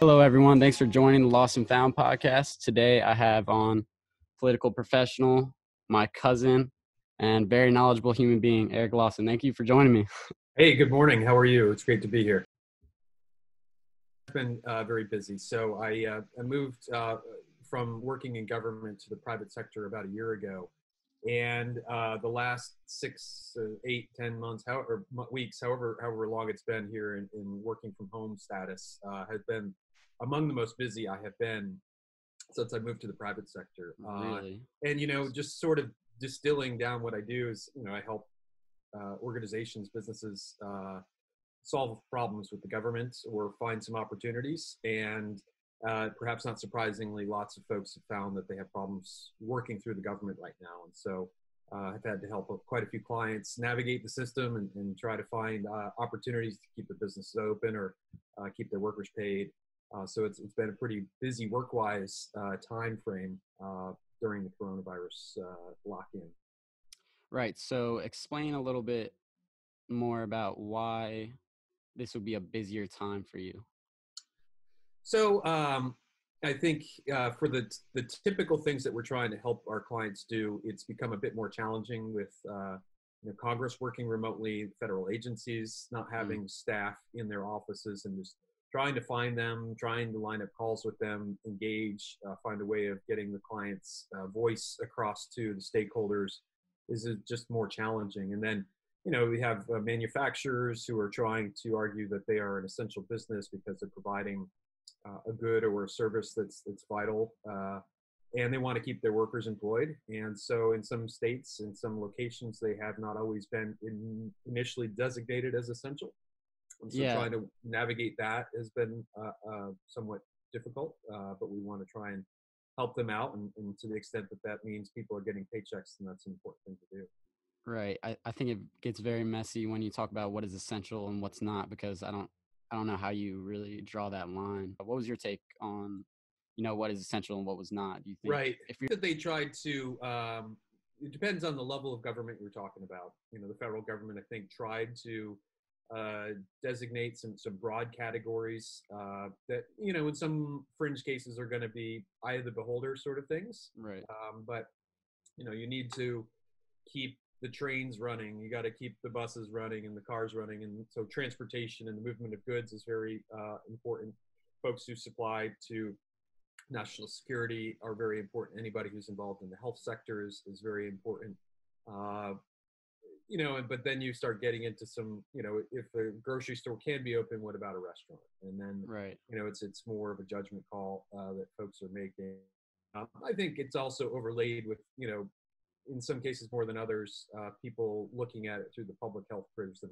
Hello, everyone. Thanks for joining the LaustenFound podcast. Today, I have on political professional, my cousin, and very knowledgeable human being, Eric Lausten. Thank you for joining me. Hey, good morning. How are you? It's great to be here. I've been uh, very busy. So I, uh, I moved uh, from working in government to the private sector about a year ago. And uh, the last six, uh, eight, ten months, however weeks, however however long it's been here in, in working from home status, uh, has been among the most busy I have been since I moved to the private sector. Uh, really? and you know, just sort of distilling down what I do is, you know, I help uh, organizations, businesses uh, solve problems with the government or find some opportunities. And uh, perhaps not surprisingly, lots of folks have found that they have problems working through the government right now. And so uh, I've had to help quite a few clients navigate the system and, and try to find uh, opportunities to keep the businesses open or uh, keep their workers paid. Uh, so it's, it's been a pretty busy work-wise uh, time frame uh, during the coronavirus uh, lock-in. Right. So explain a little bit more about why this would be a busier time for you. So um, I think uh, for the the typical things that we're trying to help our clients do, it's become a bit more challenging with uh, you know, Congress working remotely, federal agencies not mm. having mm. staff in their offices, and just trying to find them, trying to line up calls with them, engage, uh, find a way of getting the client's uh, voice across to the stakeholders is just more challenging. And then, you know, we have uh, manufacturers who are trying to argue that they are an essential business because they're providing uh, a good or a service that's that's vital. Uh, and they want to keep their workers employed. And so, in some states, in some locations, they have not always been in initially designated as essential. And so yeah. trying to navigate that has been uh, uh, somewhat difficult, uh, but we want to try and help them out. And, and, to the extent that that means people are getting paychecks, then that's an important thing to do. Right. I, I think it gets very messy when you talk about what is essential and what's not, because I don't, I don't know how you really draw that line. What was your take on, you know, what is essential and what was not? Do you think? Right. If that they tried to, um, it depends on the level of government you're talking about. You know, the federal government, I think, tried to uh, designate some some broad categories uh, that you know in some fringe cases are going to be eye of the beholder sort of things. Right. Um, but you know you need to keep the trains running. You got to keep the buses running and the cars running, and so transportation and the movement of goods is very uh, important. Folks who supply to national security are very important. Anybody who's involved in the health sector is, is very important. Uh, you know, but then you start getting into some, you know, if a grocery store can be open, what about a restaurant? And then, right, you know, it's it's more of a judgment call uh, that folks are making. Um, I think it's also overlaid with, you know, in some cases more than others, uh, people looking at it through the public health prism.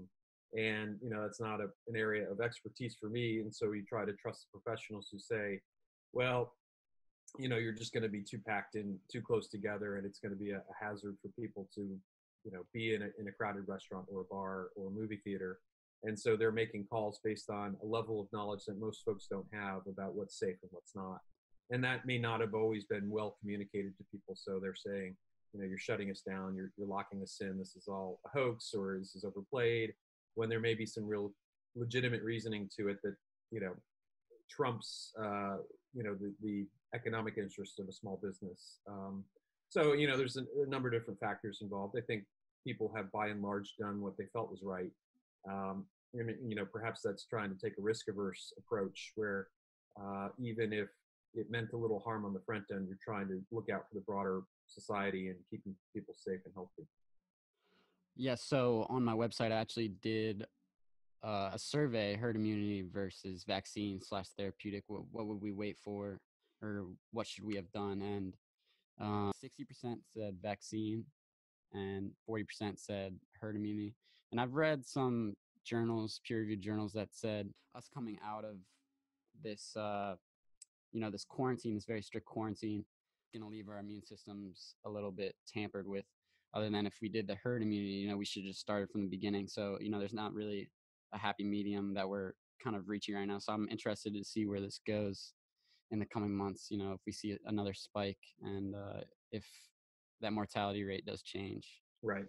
And you know, that's not a, an area of expertise for me. And so you try to trust the professionals who say, well, you know, you're just going to be too packed in, too close together, and it's going to be a, a hazard for people to you know be in a, in a crowded restaurant or a bar or a movie theater. And so they're making calls based on a level of knowledge that most folks don't have about what's safe and what's not. And that may not have always been well communicated to people. So they're saying you know you're shutting us down. You're, you're locking us in. This is all a hoax or this is overplayed. When there may be some real legitimate reasoning to it that you know trumps uh, you know the, the economic interests of a small business. Um, so you know there's a, a, number of different factors involved. I think people have by and large done what they felt was right. Um, you know, perhaps that's trying to take a risk averse approach where uh, even if it meant a little harm on the front end, you're trying to look out for the broader society and keeping people safe and healthy. Yeah. So on my website, I actually did uh, a survey: herd immunity versus vaccine slash therapeutic. What, what, would we wait for, or what should we have done? And uh, sixty percent said vaccine, and 40% said herd immunity. And I've read some journals, peer reviewed journals, that said us coming out of this, uh, you know, this quarantine, this very strict quarantine, going to leave our immune systems a little bit tampered with. Other than if we did the herd immunity, you know, we should just start it from the beginning. So, you know, there's not really a happy medium that we're kind of reaching right now. So I'm interested to see where this goes in the coming months. You know, if we see another spike and uh, if that mortality rate does change. Right.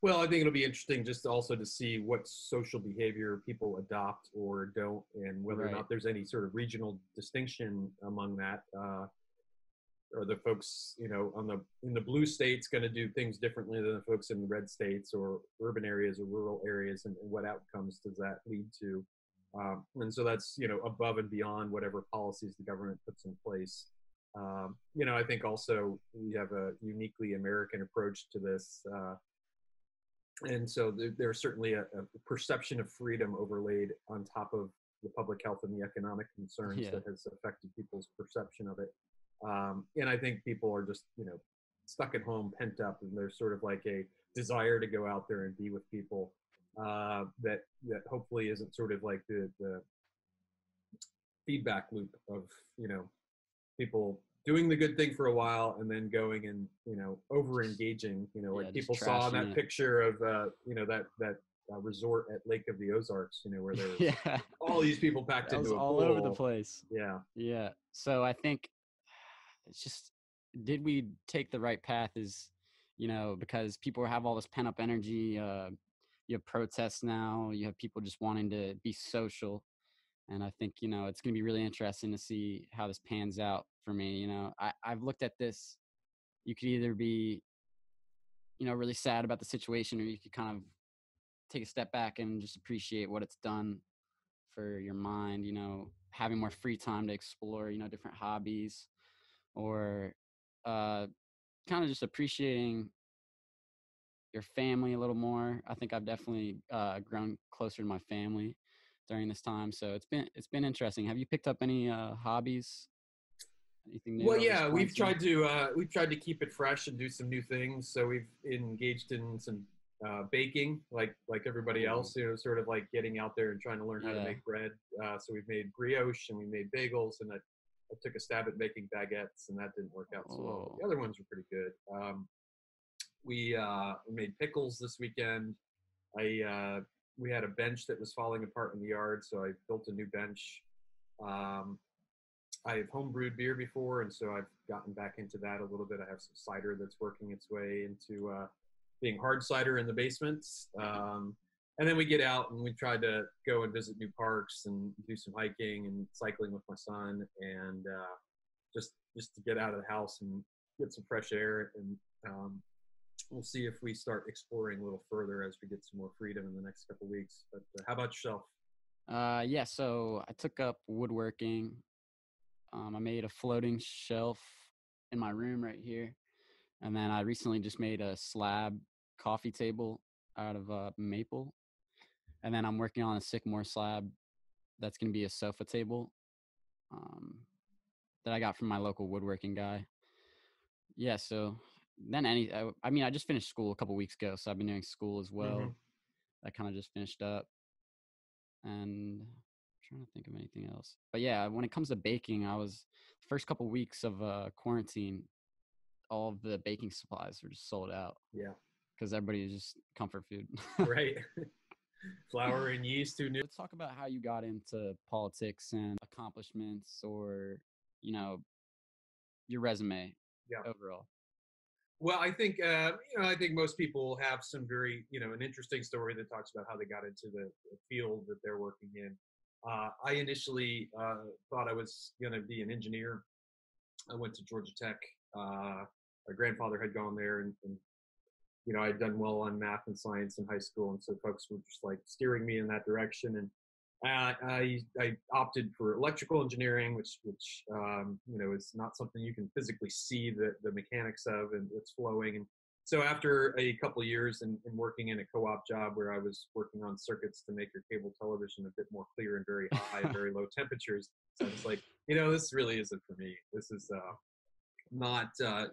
Well, I think it'll be interesting just also to see what social behavior people adopt or don't, and whether Right. or not there's any sort of regional distinction among that. Uh, are the folks, you know, on the in the blue states going to do things differently than the folks in the red states or urban areas or rural areas, and, and what outcomes does that lead to? Um, and so that's you know above and beyond whatever policies the government puts in place. Um, you know, I think also we have a uniquely American approach to this. Uh, and so there, there's certainly a, a perception of freedom overlaid on top of the public health and the economic concerns Yeah. that has affected people's perception of it. Um, and I think people are just, you know, stuck at home, pent up, and there's sort of like a desire to go out there and be with people uh, that that hopefully isn't sort of like the the feedback loop of you know people doing the good thing for a while and then going and you know over engaging you know like Yeah, just people saw in that it. picture of uh you know that that uh, resort at lake of the ozarks you know where there's yeah, all these people packed into a all pool. over the place. yeah Yeah. So I think it's just did we take the right path is you know because people have all this pent up energy uh you have protests now you have people just wanting to be social and i think you know it's going to be really interesting to see how this pans out for me you know? I i've looked at this you could either be you know really sad about the situation or you could kind of take a step back and just appreciate what it's done for your mind you know? Having more free time to explore you know different hobbies or uh kind of just appreciating your family a little more. I think i've definitely uh grown closer to my family during this time so it's been it's been interesting. Have you picked up any uh hobbies? Anything new well yeah we've tried to uh we've tried to keep it fresh and do some new things so we've engaged in some uh, baking like like everybody else you know sort of like getting out there and trying to learn how Yeah. to make bread uh, so we've made brioche and we made bagels and I, I took a stab at making baguettes and that didn't work out so well the other ones were pretty good. Um, we uh, we made pickles this weekend. I uh, we had a bench that was falling apart in the yard so i built a new bench um, I've homebrewed beer before, and so I've gotten back into that a little bit. I have some cider that's working its way into uh, being hard cider in the basements. Um, and then we get out and we try to go and visit new parks and do some hiking and cycling with my son, and uh, just just to get out of the house and get some fresh air. And um, we'll see if we start exploring a little further as we get some more freedom in the next couple weeks. But uh, how about yourself? Uh, yeah, so I took up woodworking. Um, I made a floating shelf in my room right here, and then I recently just made a slab coffee table out of uh, maple, and then I'm working on a sycamore slab that's gonna be a sofa table um, that I got from my local woodworking guy. Yeah, so then any, I, I mean, I just finished school a couple weeks ago, so I've been doing school as well. Mhm. I kind of just finished up, and I'm trying to think of anything else. But yeah, when it comes to baking, I was first couple weeks of uh, quarantine. All of the baking supplies were just sold out Yeah, because everybody is just comfort food. right. Flour and yeast, who knew? Let's talk about how you got into politics and accomplishments, or you know, your resume. Yeah. Overall. Well, I think uh, you know. I think most people have some very you know an interesting story that talks about how they got into the, field that they're working in. Uh, I initially uh, thought I was going to be an engineer. I went to Georgia Tech. Uh, my grandfather had gone there, and, and you know I had done well on math and science in high school, and so folks were just like steering me in that direction. And uh, I I opted for electrical engineering, which which um, you know is not something you can physically see the the mechanics of and what's flowing. And so after a couple of years in working in a co-op job where I was working on circuits to make your cable television a bit more clear and very high, very low temperatures, so I was like, you know, this really isn't for me. This is uh, not uh,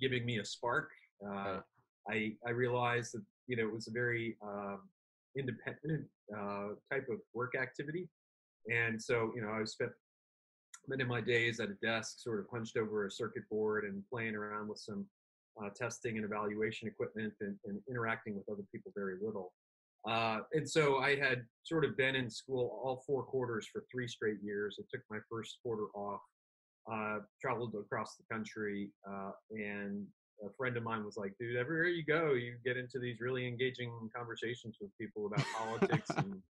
giving me a spark. Uh, Right. I I realized that you know it was a very um, independent uh, type of work activity, and so you know I spent many of my days at a desk, sort of hunched over a circuit board and playing around with some uh, testing and evaluation equipment and, and interacting with other people very little. Uh, and so I had sort of been in school all four quarters for three straight years. I took my first quarter off, uh, traveled across the country, uh, and a friend of mine was like, dude, everywhere you go, you get into these really engaging conversations with people about politics, and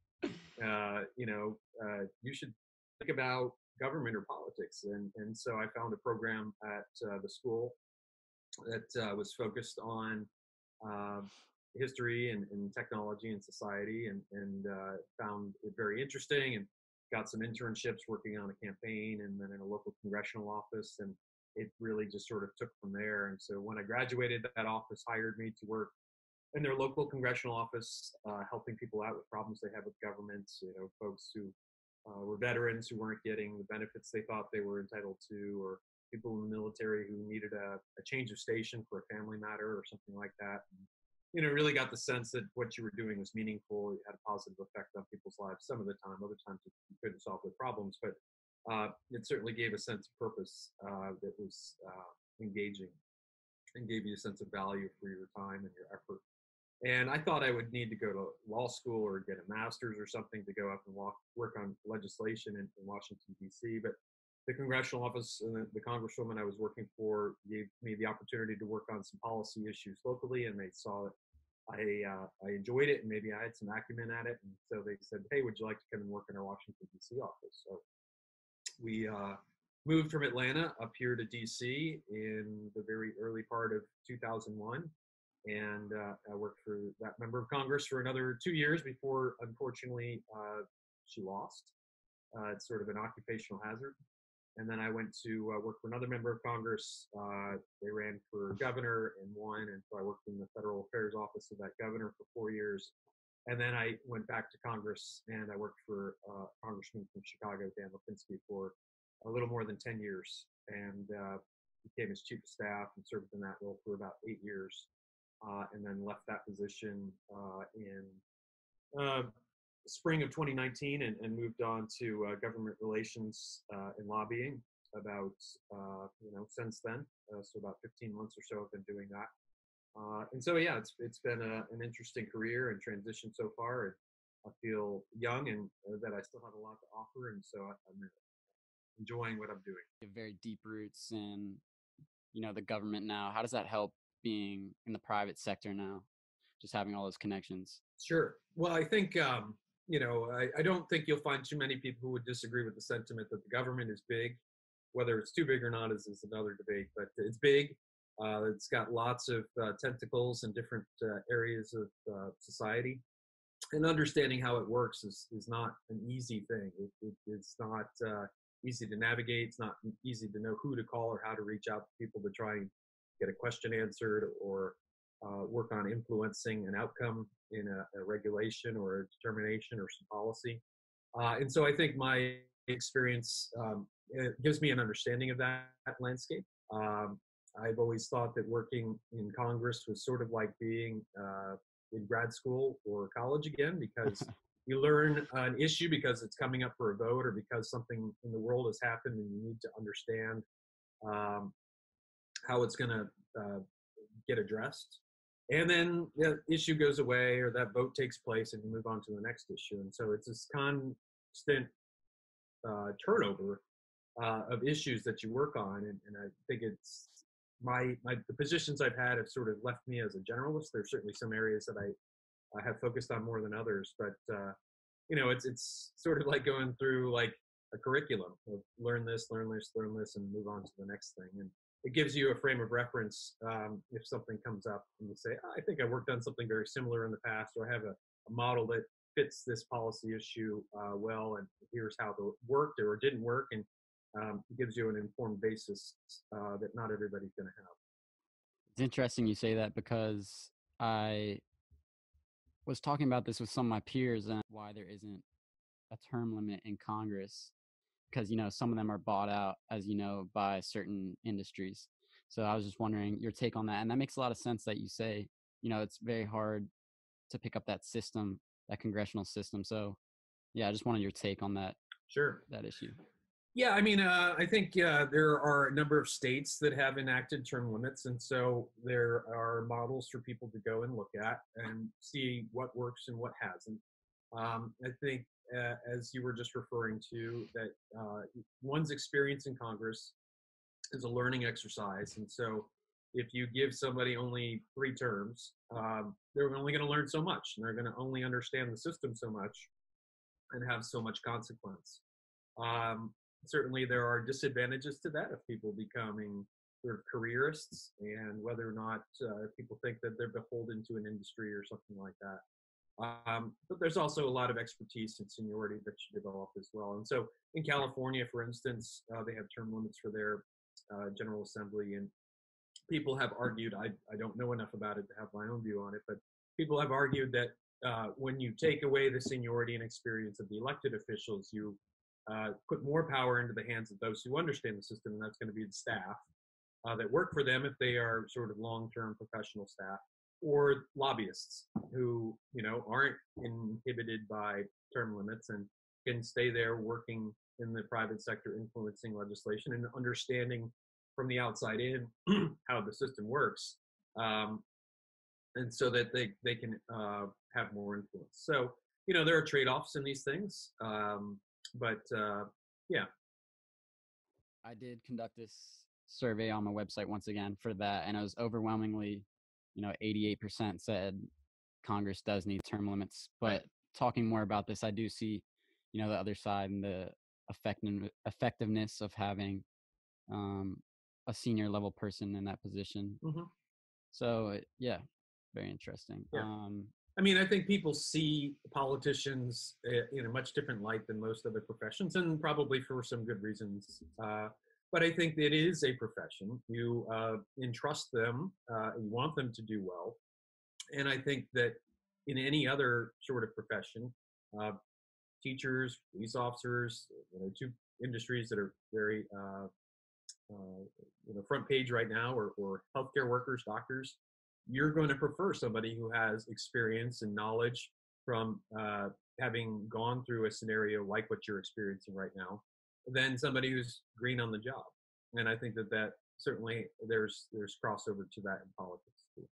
uh, you know, uh, you should think about government or politics. And and so I found a program at uh, the school that uh, was focused on uh, history and, and, technology and society, and and uh, found it very interesting, and got some internships working on a campaign, and then in a local congressional office, and it really just sort of took from there. And so when I graduated, that office hired me to work in their local congressional office, uh, helping people out with problems they have with governments. You know, folks who uh, were veterans who weren't getting the benefits they thought they were entitled to, or people in the military who needed a, a change of station for a family matter or something like that. And, you know, really got the sense that what you were doing was meaningful. It had a positive effect on people's lives some of the time. Other times you couldn't solve their problems, but uh, it certainly gave a sense of purpose uh, that was uh, engaging and gave you a sense of value for your time and your effort. And I thought I would need to go to law school or get a master's or something to go up and walk, work on legislation in, in Washington, D.C. But the congressional office and the, the, congresswoman I was working for gave me the opportunity to work on some policy issues locally, and they saw that I uh, I enjoyed it and maybe I had some acumen at it, and so they said, "Hey, would you like to come and work in our Washington D.C. office?" So we uh, moved from Atlanta up here to D.C. in the very early part of 2001, and uh, I worked for that member of Congress for another two years before, unfortunately, uh, she lost. Uh, it's sort of an occupational hazard. And then I went to uh, work for another member of Congress. Uh, they ran for governor and won, and so I worked in the federal affairs office of that governor for four years. And then I went back to Congress and I worked for uh, Congressman from Chicago, Dan Lipinski, for a little more than 10 years and uh, became his chief of staff and served in that role for about eight years. Uh, and then left that position uh, in uh, spring of 2019 and, and moved on to uh, government relations and lobbying about, you know, since then. so about 15 months or so I've been doing that. Uh, and so, yeah, it's it's been a, an interesting career and transition so far. And I feel young and uh, that I still have a lot to offer, and so I, am enjoying what I'm doing. You have very deep roots in, you know, the government now. How does that help being in the private sector now? Just having all those connections. Sure. Well, I think um, you know, I, I don't think you'll find too many people who would disagree with the sentiment that the government is big. Whether it's too big or not is, is another debate, but it's big uh, it's got lots of uh, tentacles in different uh, areas of uh, society. And understanding how it works is, is not an easy thing. It, it, it's not uh, easy to navigate. It's not easy to know who to call or how to reach out to people to try and get a question answered or uh, work on influencing an outcome in a, a, regulation or a determination or some policy. and so I think my experience um, gives me an understanding of that, that landscape. Um, I've always thought that working in Congress was sort of like being uh, in grad school or college again because you learn an issue because it's coming up for a vote or because something in the world has happened and you need to understand um, how it's going to uh, get addressed. And then the issue goes away or that vote takes place and you move on to the next issue. And so it's this constant uh, turnover uh, of issues that you work on. And, and I think it's my my the positions I've had have sort of left me as a generalist. There's certainly some areas that I, I have focused on more than others, but uh, you know, it's it's sort of like going through like a curriculum of learn this, learn this, learn this, and move on to the next thing. And it gives you a frame of reference um, if something comes up and you say, oh, I think I worked on something very similar in the past, or I have a, a model that fits this policy issue uh, well, and here's how it worked or didn't work, and um, gives you an informed basis uh, that not everybody's going to have. It's interesting you say that because I was talking about this with some of my peers and why there isn't a term limit in Congress because you know some of them are bought out as you know by certain industries. So I was just wondering your take on that, and that makes a lot of sense that you say you know it's very hard to pick up that system, that congressional system. So yeah, I just wanted your take on that. Sure. That issue. Yeah, I mean, uh, I think uh, there are a number of states that have enacted term limits, and so there are models for people to go and look at and see what works and what hasn't. Um, I think, uh, as you were just referring to, that uh, one's experience in Congress is a learning exercise, and so if you give somebody only three terms, um, they're only going to learn so much, and they're going to only understand the system so much, and have so much consequence. Um, certainly, there are disadvantages to that of people becoming sort of careerists, and whether or not uh, people think that they're beholden to an industry or something like that. Um, but there's also a lot of expertise and seniority that you develop as well. And so in California, for instance, uh, they have term limits for their uh, General Assembly, and people have argued, I, I don't know enough about it to have my own view on it, but people have argued that uh, when you take away the seniority and experience of the elected officials, you uh, put more power into the hands of those who understand the system, and that's going to be the staff uh, that work for them if they are sort of long-term professional staff, or lobbyists who you know aren't inhibited by term limits and can stay there working in the private sector, influencing legislation and understanding from the outside in how the system works, um, and so that they they can uh, have more influence. So you know there are trade-offs in these things, um, but uh, yeah. I did conduct this survey on my website once again for that, and it was overwhelmingly, you know, 88% said Congress does need term limits. But talking more about this, I do see, you know, the other side and the effective effectiveness of having um, a senior level person in that position. Mm-hmm. So yeah, very interesting. Yeah. Um, I mean, I think people see politicians uh, in a much different light than most other professions, and probably for some good reasons. Uh, but I think it is a profession. You uh, entrust them, uh, you want them to do well, and I think that in any other sort of profession, uh, teachers, police officers, you know, two industries that are very uh, uh, you know front page right now, or, or healthcare workers, doctors, you're going to prefer somebody who has experience and knowledge from uh, having gone through a scenario like what you're experiencing right now than somebody who's green on the job. And I think that that certainly there's there's crossover to that in politics too.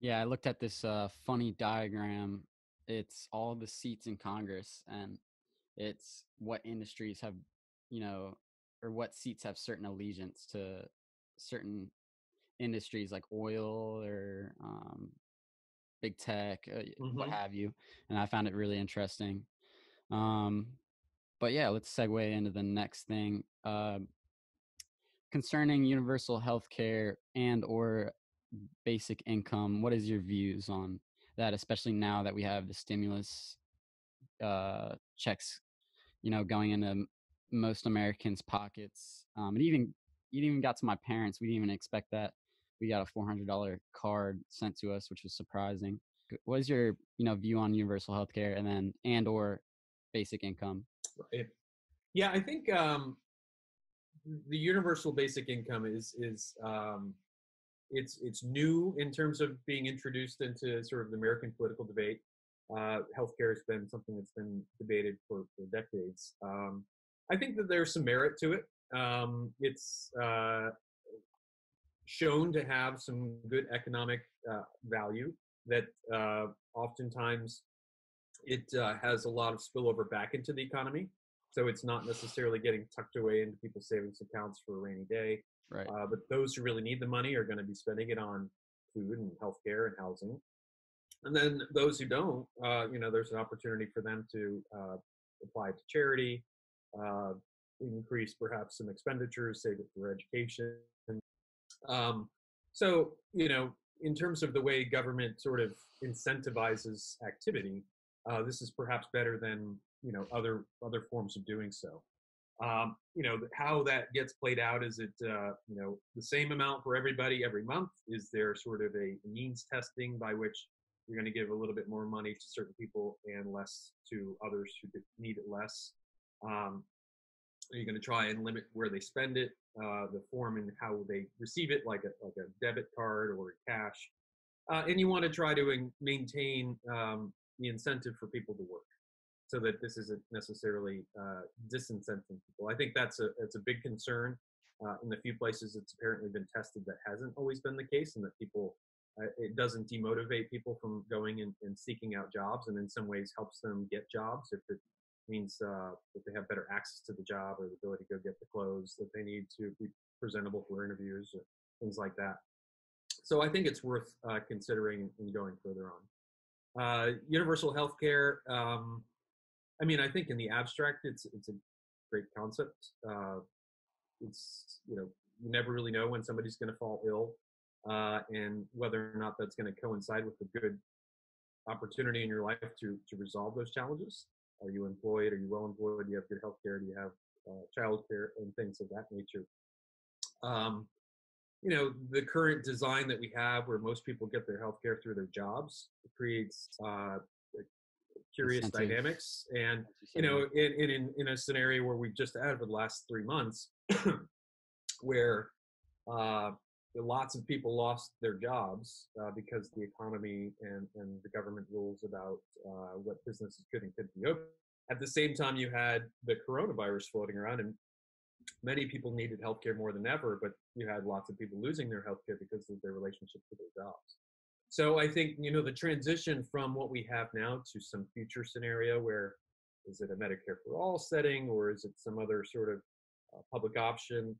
Yeah, I looked at this uh, funny diagram. It's all the seats in Congress, and it's what industries have, you know, or what seats have certain allegiance to certain industries like oil or um, big tech, uh, mm-hmm. what have you. And I found it really interesting. Um, but yeah, let's segue into the next thing. Uh, concerning universal health care and or basic income what is your views on that especially now that we have the stimulus uh, checks you know going into most americans pockets um, it even it even got to my parents we didn't even expect that we got a $400 card sent to us which was surprising what is your you know view on universal healthcare and then and or basic income right. yeah i think um the universal basic income is is um, it's it's new in terms of being introduced into sort of the American political debate. Uh, healthcare has been something that's been debated for, for decades. Um, I think that there's some merit to it. Um, it's uh, shown to have some good economic uh, value. That uh, oftentimes it uh, has a lot of spillover back into the economy. So it's not necessarily getting tucked away into people's savings accounts for a rainy day. Right. Uh, but those who really need the money are going to be spending it on food and healthcare and housing. And then those who don't, uh, you know, there's an opportunity for them to uh, apply to charity, uh, increase perhaps some expenditures, save it for education. Um, so, you know, in terms of the way government sort of incentivizes activity, uh, this is perhaps better than you know other other forms of doing so. Um, you know how that gets played out is it uh, you know the same amount for everybody every month? Is there sort of a means testing by which you're going to give a little bit more money to certain people and less to others who need it less? Um, are you going to try and limit where they spend it, uh, the form and how they receive it, like a like a debit card or cash? Uh, and you want to try to maintain um, the incentive for people to work so that this isn't necessarily uh, disincenting people. I think that's a that's a big concern. Uh, in the few places it's apparently been tested, that hasn't always been the case, and that people uh, it doesn't demotivate people from going and, and, seeking out jobs, and in some ways helps them get jobs if it means uh, that they have better access to the job or the ability to go get the clothes that they need to be presentable for interviews or things like that. so I think it's worth uh, considering and going further on. Uh, universal healthcare. Um, I mean, I think in the abstract, it's it's a great concept. Uh, it's you know you never really know when somebody's going to fall ill, uh, and whether or not that's going to coincide with a good opportunity in your life to to resolve those challenges. Are you employed? Are you well employed? Do you have good health care? Do you have uh, child care and things of that nature? Um, you know, the current design that we have, where most people get their health care through their jobs, creates uh, curious Incentive. dynamics. And you know, in in in, a scenario where we've just had for the last three months, where uh, lots of people lost their jobs uh, because the economy and, and the government rules about uh, what businesses could and couldn't be open. At the same time, you had the coronavirus floating around, and many people needed healthcare more than ever, but you had lots of people losing their healthcare because of their relationship to their jobs. So I think you know the transition from what we have now to some future scenario where is it a Medicare for all setting or is it some other sort of uh, public option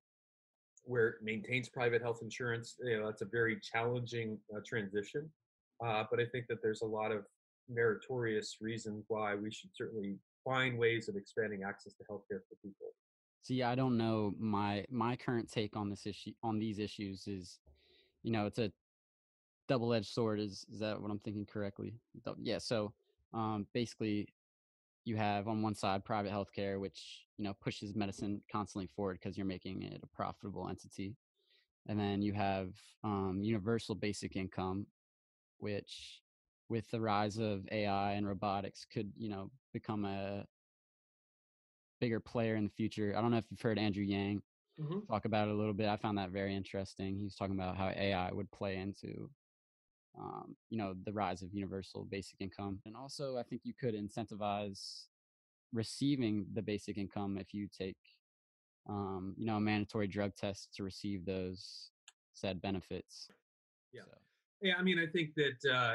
where it maintains private health insurance? You know, that's a very challenging uh, transition. Uh, but I think that there's a lot of meritorious reasons why we should certainly find ways of expanding access to healthcare for people. See, I don't know. My my current take on this issue on these issues is, you know, it's a double-edged sword. Is is that what I'm thinking correctly? Yeah. So, um, basically, you have on one side private healthcare, which you know pushes medicine constantly forward because you're making it a profitable entity, and then you have um, universal basic income, which with the rise of AI and robotics could you know become a bigger player in the future. I don't know if you've heard Andrew Yang Mhm. talk about it a little bit. I found that very interesting. He was talking about how AI would play into, um, you know, the rise of universal basic income, and also I think you could incentivize receiving the basic income if you take, um, you know, a mandatory drug test to receive those said benefits. Yeah. So, Yeah, I mean, I think that uh,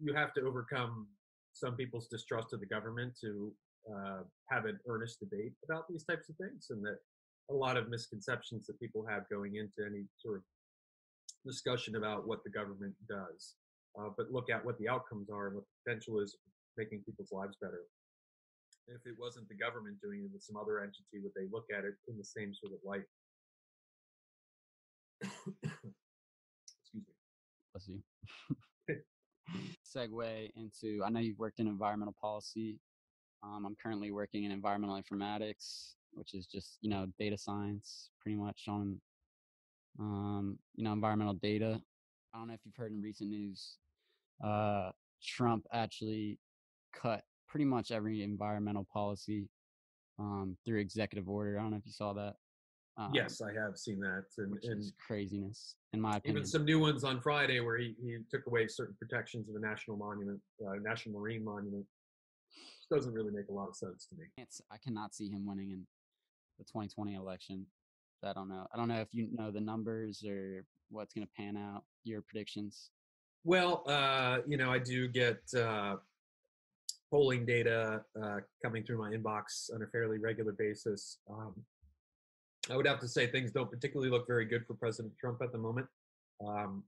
you have to overcome some people's distrust of the government to uh, have an earnest debate about these types of things, and that a lot of misconceptions that people have going into any sort of discussion about what the government does. Uh, but look at what the outcomes are and what the potential is making people's lives better. If it wasn't the government doing it with some other entity, would they look at it in the same sort of light? Excuse me. bless you. Segue into I know you've worked in environmental policy. Um, I'm currently working in environmental informatics, which is just you know data science, pretty much on um, you know environmental data. I don't know if you've heard in recent news, uh, Trump actually cut pretty much every environmental policy um, through executive order. I don't know if you saw that. Um, Yes, I have seen that, and, which and craziness in my opinion. even some new ones on Friday where he, he took away certain protections of a national monument, uh, national marine monument. Just doesn't really make a lot of sense to me. can't s- I cannot see him winning in the 2020 election. I don't know. I don't know if you know the numbers or what's going to pan out. Your predictions. Well, uh, you know, I do get uh, polling data uh, coming through my inbox on a fairly regular basis. Um, I would have to say things don't particularly look very good for President Trump at the moment. Um,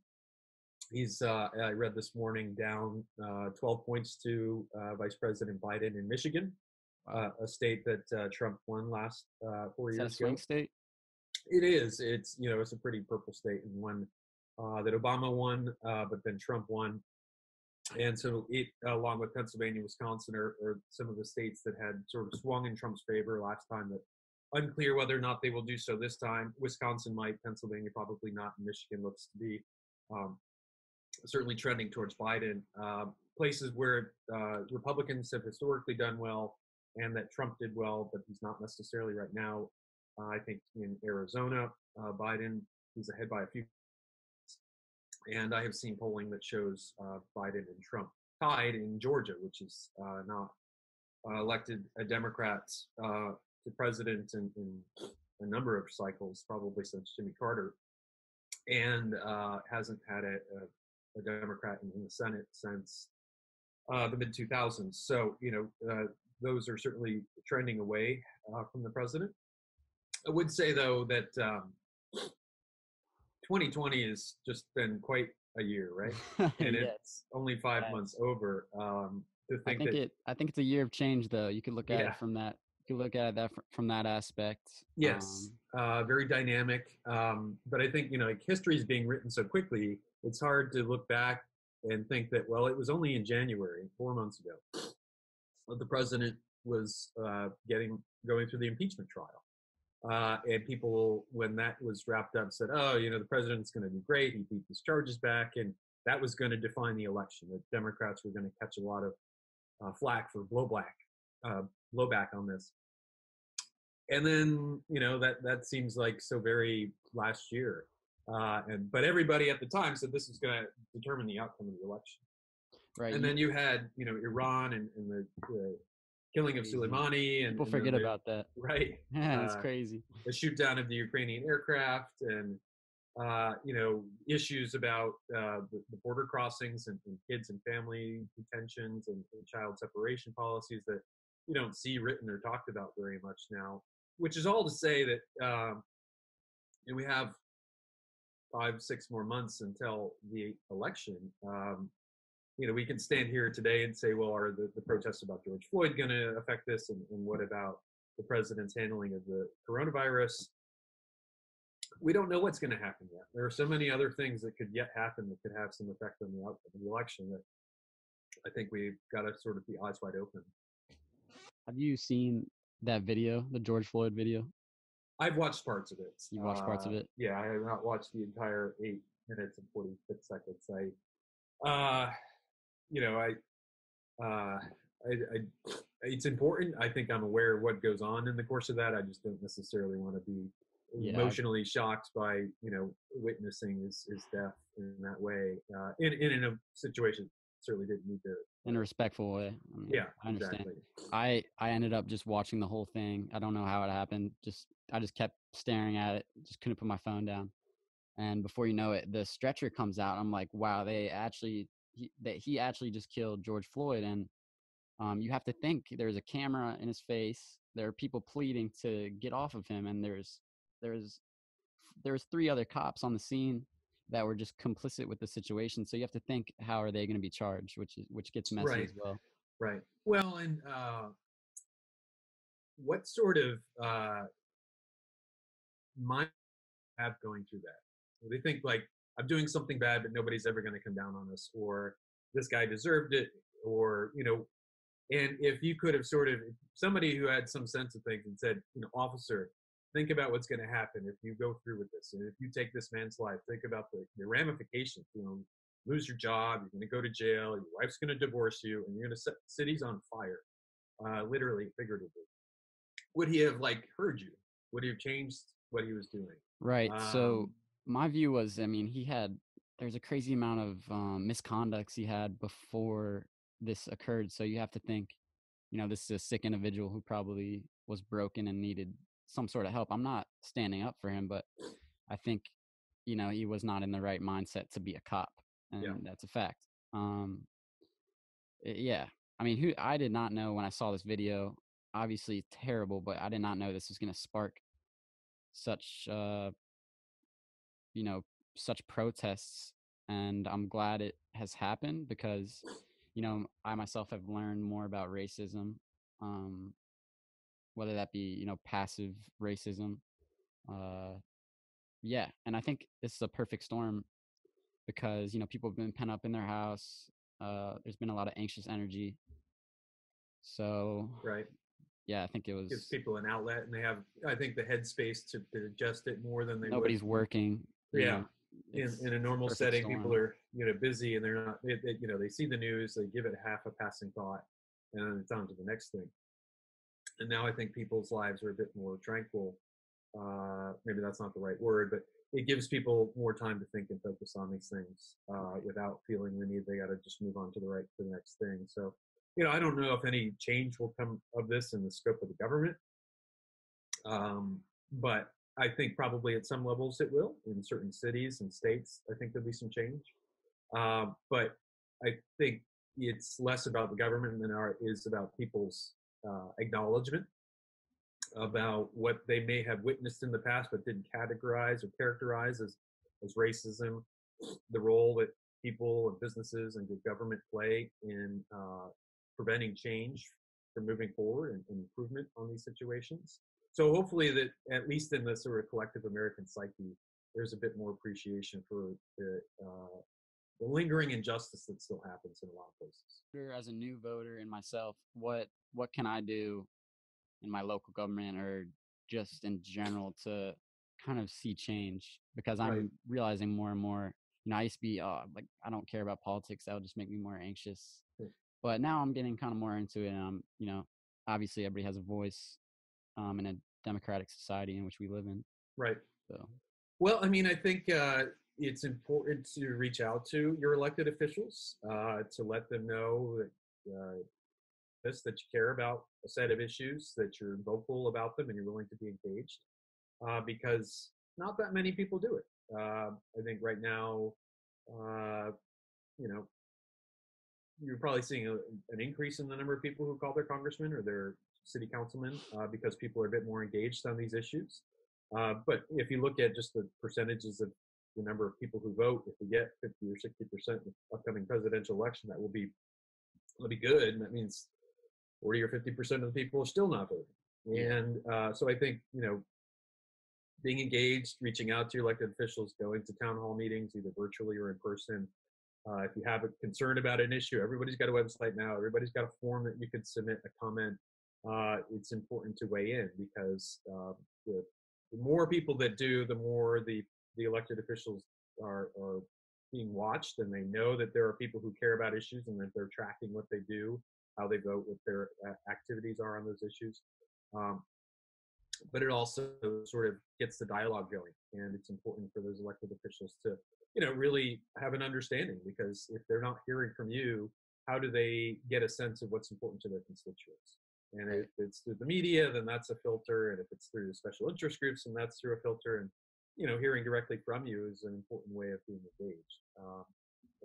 he's, uh, I read this morning, down uh, 12 points to uh, Vice President Biden in Michigan, uh, a state that uh, Trump won last uh, four Is that a years ago. swing state? It is. It's you know it's a pretty purple state and one uh, that Obama won, uh, but then Trump won, and so it along with Pennsylvania, Wisconsin, or, are some of the states that had sort of swung in Trump's favor last time. That unclear whether or not they will do so this time. Wisconsin might, Pennsylvania probably not. Michigan looks to be um, certainly trending towards Biden. Uh, places where uh, Republicans have historically done well, and that Trump did well, but he's not necessarily right now. Uh, I think in Arizona, uh, Biden is ahead by a few. And I have seen polling that shows uh, Biden and Trump tied in Georgia, which is uh, not uh, elected a Democrat uh, to president in, in a number of cycles, probably since Jimmy Carter, and hasn't had a, a, a Democrat in, in the Senate since uh, the mid 2000s. So, you know, uh, those are certainly trending away uh, from the president. I would say though that um, 2020 has just been quite a year, right? And yes. it's only five Yes. months over. Um, to I think, think that it. I think it's a year of change, though. You could look at Yeah. it from that. You could look at it that from that aspect. Yes, Um, uh, very dynamic. Um, but I think you know, like history is being written so quickly. It's hard to look back and think that well, it was only in January, four months ago, that the president was uh, getting going through the impeachment trial. Uh, and people, when that was wrapped up, said, "Oh, you know, the president's going to do great. He beat these charges back, and that was going to define the election. The Democrats were going to catch a lot of uh, flack for blowback, uh, blowback on this." and then you know that that seems like so very last year uh and but everybody at the time said this is going to determine the outcome of the election right. and then you had you know iran and, and the, the killing of soleimani and people and forget the- about that. right Yeah, it's uh, crazy. the shoot down of the ukrainian aircraft and uh, you know issues about uh, the, the border crossings and, and kids and family detentions and, and child separation policies that you don't see written or talked about very much now which is all to say that um, you we have five six more months until the election um, you know we can stand here today and say well are the, the protests about george floyd going to affect this and, and what about the president's handling of the coronavirus we don't know what's going to happen yet. There are so many other things that could yet happen that could have some effect on the outcome of the election that I think we've got to sort of be eyes wide open. Have you seen that video, the George Floyd video? I've watched parts of it. You watched parts of Uh, it? Yeah, I have not watched the entire eight minutes and forty six seconds. I, uh, you know, I, uh, I, I, it's important. I think I'm aware of what goes on in the course of that. I just don't necessarily want to be Yeah. emotionally shocked by you know witnessing his, his death in that way. Uh, in, in in a situation certainly didn't need to. in a respectful way. I mean, Yeah, I understand. exactly. I I ended up just watching the whole thing. I don't know how it happened. Just I just kept staring at it. Just couldn't put my phone down. And before you know it, the stretcher comes out. I'm like, wow, they actually he, that he actually just killed George Floyd. And um, you have to think there's a camera in his face. There are people pleading to get off of him, and there's there's there's three other cops on the scene that were just complicit with the situation. So you have to think, how are they going to be charged? Which is which gets messy Right. as well. Right. Well, and uh, what sort of uh, mind have going through that? They think like I'm doing something bad, but nobody's ever going to come down on us, or this guy deserved it, or you know. And if you could have sort of somebody who had some sense of things and said, you know, officer, think about what's going to happen if you go through with this, and if you take this man's life, think about the, the ramifications. You know, lose your job, you're going to go to jail, your wife's going to divorce you, and you're going to set cities on fire, uh, literally, figuratively. Would he have like heard you? Would he have changed what he was doing? Right. so Um, my view was, I mean, he had there's a crazy amount of um, misconducts he had before this occurred. So you have to think, you know, this is a sick individual who probably was broken and needed some sort of help. I'm not standing up for him, but I think, you know, he was not in the right mindset to be a cop, and Yeah. that's a fact. Um, yeah. I mean, who I did not know when I saw this video. Obviously terrible, but I did not know this was going to spark such uh you know such protests and i'm glad it has happened because you know i myself have learned more about racism um whether that be you know passive racism uh yeah and i think this is a perfect storm because you know people have been pent up in their house uh there's been a lot of anxious energy so Right. yeah i think it was Gives people an outlet, and they have, I think, the headspace to, to digest it more than they nobody's would. working Yeah. know, in, in a normal setting, people are you know busy and they're not. They, they, you know, they see the news, they give it half a passing thought, and then it's on to the next thing. And now I think people's lives are a bit more tranquil. Uh, maybe that's not the right word, but it gives people more time to think and focus on these things uh, without feeling the need they got to just move on to the right to the next thing. So, you know, I don't know if any change will come of this in the scope of the government, um, but I think probably at some levels it will in certain cities and states. I think there'll be some change, um, but I think it's less about the government than it is about people's uh, acknowledgement about what they may have witnessed in the past but didn't categorize or characterize as as racism, the role that people and businesses and good government play in uh, preventing change from moving forward and, and, improvement on these situations. So hopefully that at least in the sort of collective American psyche, there's a bit more appreciation for the, uh, the lingering injustice that still happens in a lot of places. As a new voter and myself, what what can I do in my local government or just in general to kind of see change? Because I'm right. realizing more and more. You know, I used to be uh, like I don't care about politics. That would just make me more anxious. Hmm. But now I'm getting kind of more into it. And I'm, you know, obviously everybody has a voice um, in a democratic society in which we live in. Right. So well, I mean, I think uh, it's important to reach out to your elected officials uh, to let them know that uh, this that you care about a set of issues, that you're vocal about them, and you're willing to be engaged. Uh, because not that many people do it. Uh, I think right now, uh, you know, you're probably seeing a, an increase in the number of people who call their congressman or their city councilmen because people are a bit more engaged on these issues. Uh, but if you look at just the percentages of the number of people who vote, if we get 50 or 60 percent in the upcoming presidential election, that will be will be good. And that means 40 or 50 percent of the people are still not voting. And uh, so I think you know being engaged, reaching out to your elected officials, going to town hall meetings, either virtually or in person. Uh, if you have a concern about an issue, everybody's got a website now. Everybody's got a form that you can submit a comment. Uh, it's important to weigh in because uh, the the more people that do, the more the the elected officials are, are being watched, and they know that there are people who care about issues and that they're tracking what they do, how they vote, what their activities are on those issues. Um, but it also sort of gets the dialogue going, and it's important for those elected officials to, you know, really have an understanding because if they're not hearing from you, how do they get a sense of what's important to their constituents? And if it's through the media, then that's a filter. And if it's through special interest groups, then that's through a filter. And you know, hearing directly from you is an important way of being engaged. Um,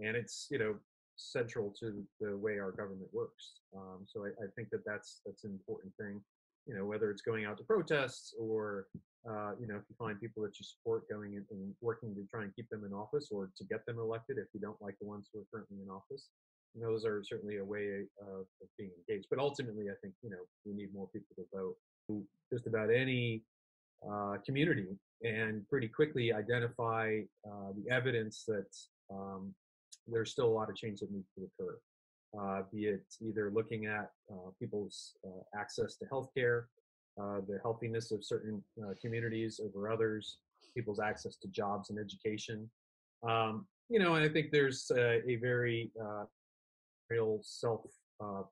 and it's you know central to the way our government works. Um, so I, I, think that that's that's an important thing. You know, whether it's going out to protests or uh, you know, if you find people that you support going in and working to try and keep them in office or to get them elected if you don't like the ones who are currently in office those are certainly a way of, of, being engaged. But ultimately, I think you know we need more people to vote. Just about any uh, community, and pretty quickly identify uh, the evidence that um, there's still a lot of change that needs to occur. Uh, be it either looking at uh, people's uh, access to healthcare, uh, the healthiness of certain communities over others, people's access to jobs and education. Um, you know, and I think there's a very real self uh,